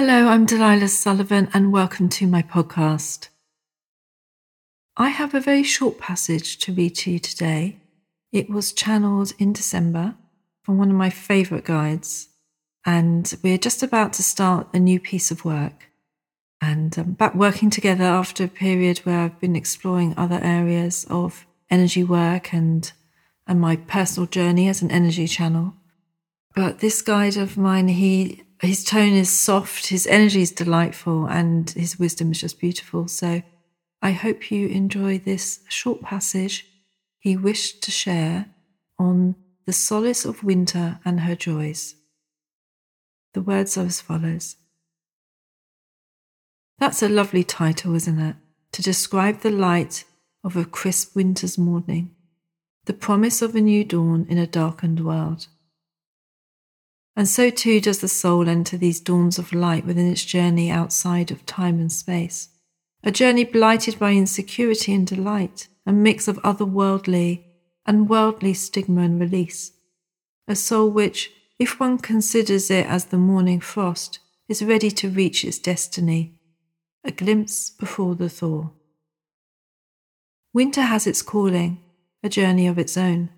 I'm Delilah Sullivan, and welcome to my podcast. I have a very short passage to read to you today. It was channeled in December from one of my favourite guides, and we're just about to start a new piece of work. And I'm back working together after a period where I've been exploring other areas of energy work and, and my personal journey as an energy channel. But this guide of mine, he his tone is soft, his energy is delightful, and his wisdom is just beautiful. So I hope you enjoy this short passage he wished to share on the solace of winter and her joys. The words are as follows That's a lovely title, isn't it? To describe the light of a crisp winter's morning, the promise of a new dawn in a darkened world. And so too does the soul enter these dawns of light within its journey outside of time and space. A journey blighted by insecurity and delight, a mix of otherworldly and worldly stigma and release. A soul which, if one considers it as the morning frost, is ready to reach its destiny. A glimpse before the thaw. Winter has its calling, a journey of its own.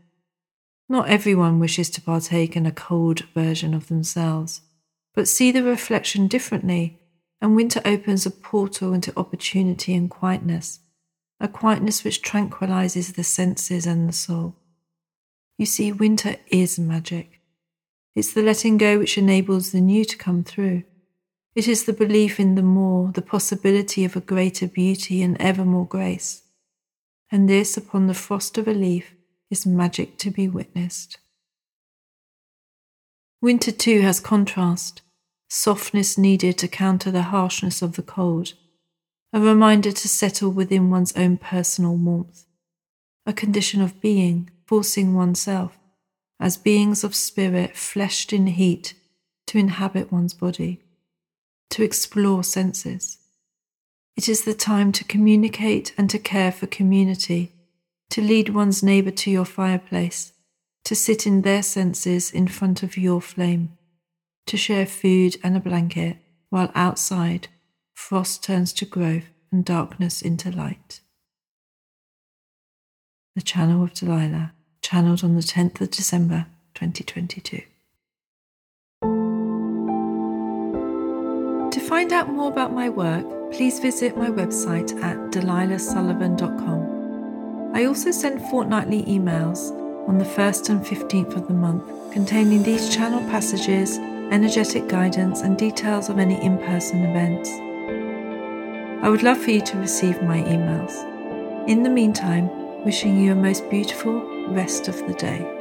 Not everyone wishes to partake in a cold version of themselves, but see the reflection differently, and winter opens a portal into opportunity and quietness, a quietness which tranquilizes the senses and the soul. You see, winter is magic. It's the letting go which enables the new to come through. It is the belief in the more, the possibility of a greater beauty and ever more grace. And this upon the frost of a leaf is magic to be witnessed. Winter too has contrast, softness needed to counter the harshness of the cold, a reminder to settle within one's own personal warmth, a condition of being, forcing oneself, as beings of spirit fleshed in heat, to inhabit one's body, to explore senses. It is the time to communicate and to care for community to lead one's neighbour to your fireplace, to sit in their senses in front of your flame, to share food and a blanket, while outside frost turns to growth and darkness into light. The Channel of Delilah, channeled on the 10th of December 2022. To find out more about my work, please visit my website at delilahsullivan.com. I also send fortnightly emails on the 1st and 15th of the month containing these channel passages, energetic guidance, and details of any in person events. I would love for you to receive my emails. In the meantime, wishing you a most beautiful rest of the day.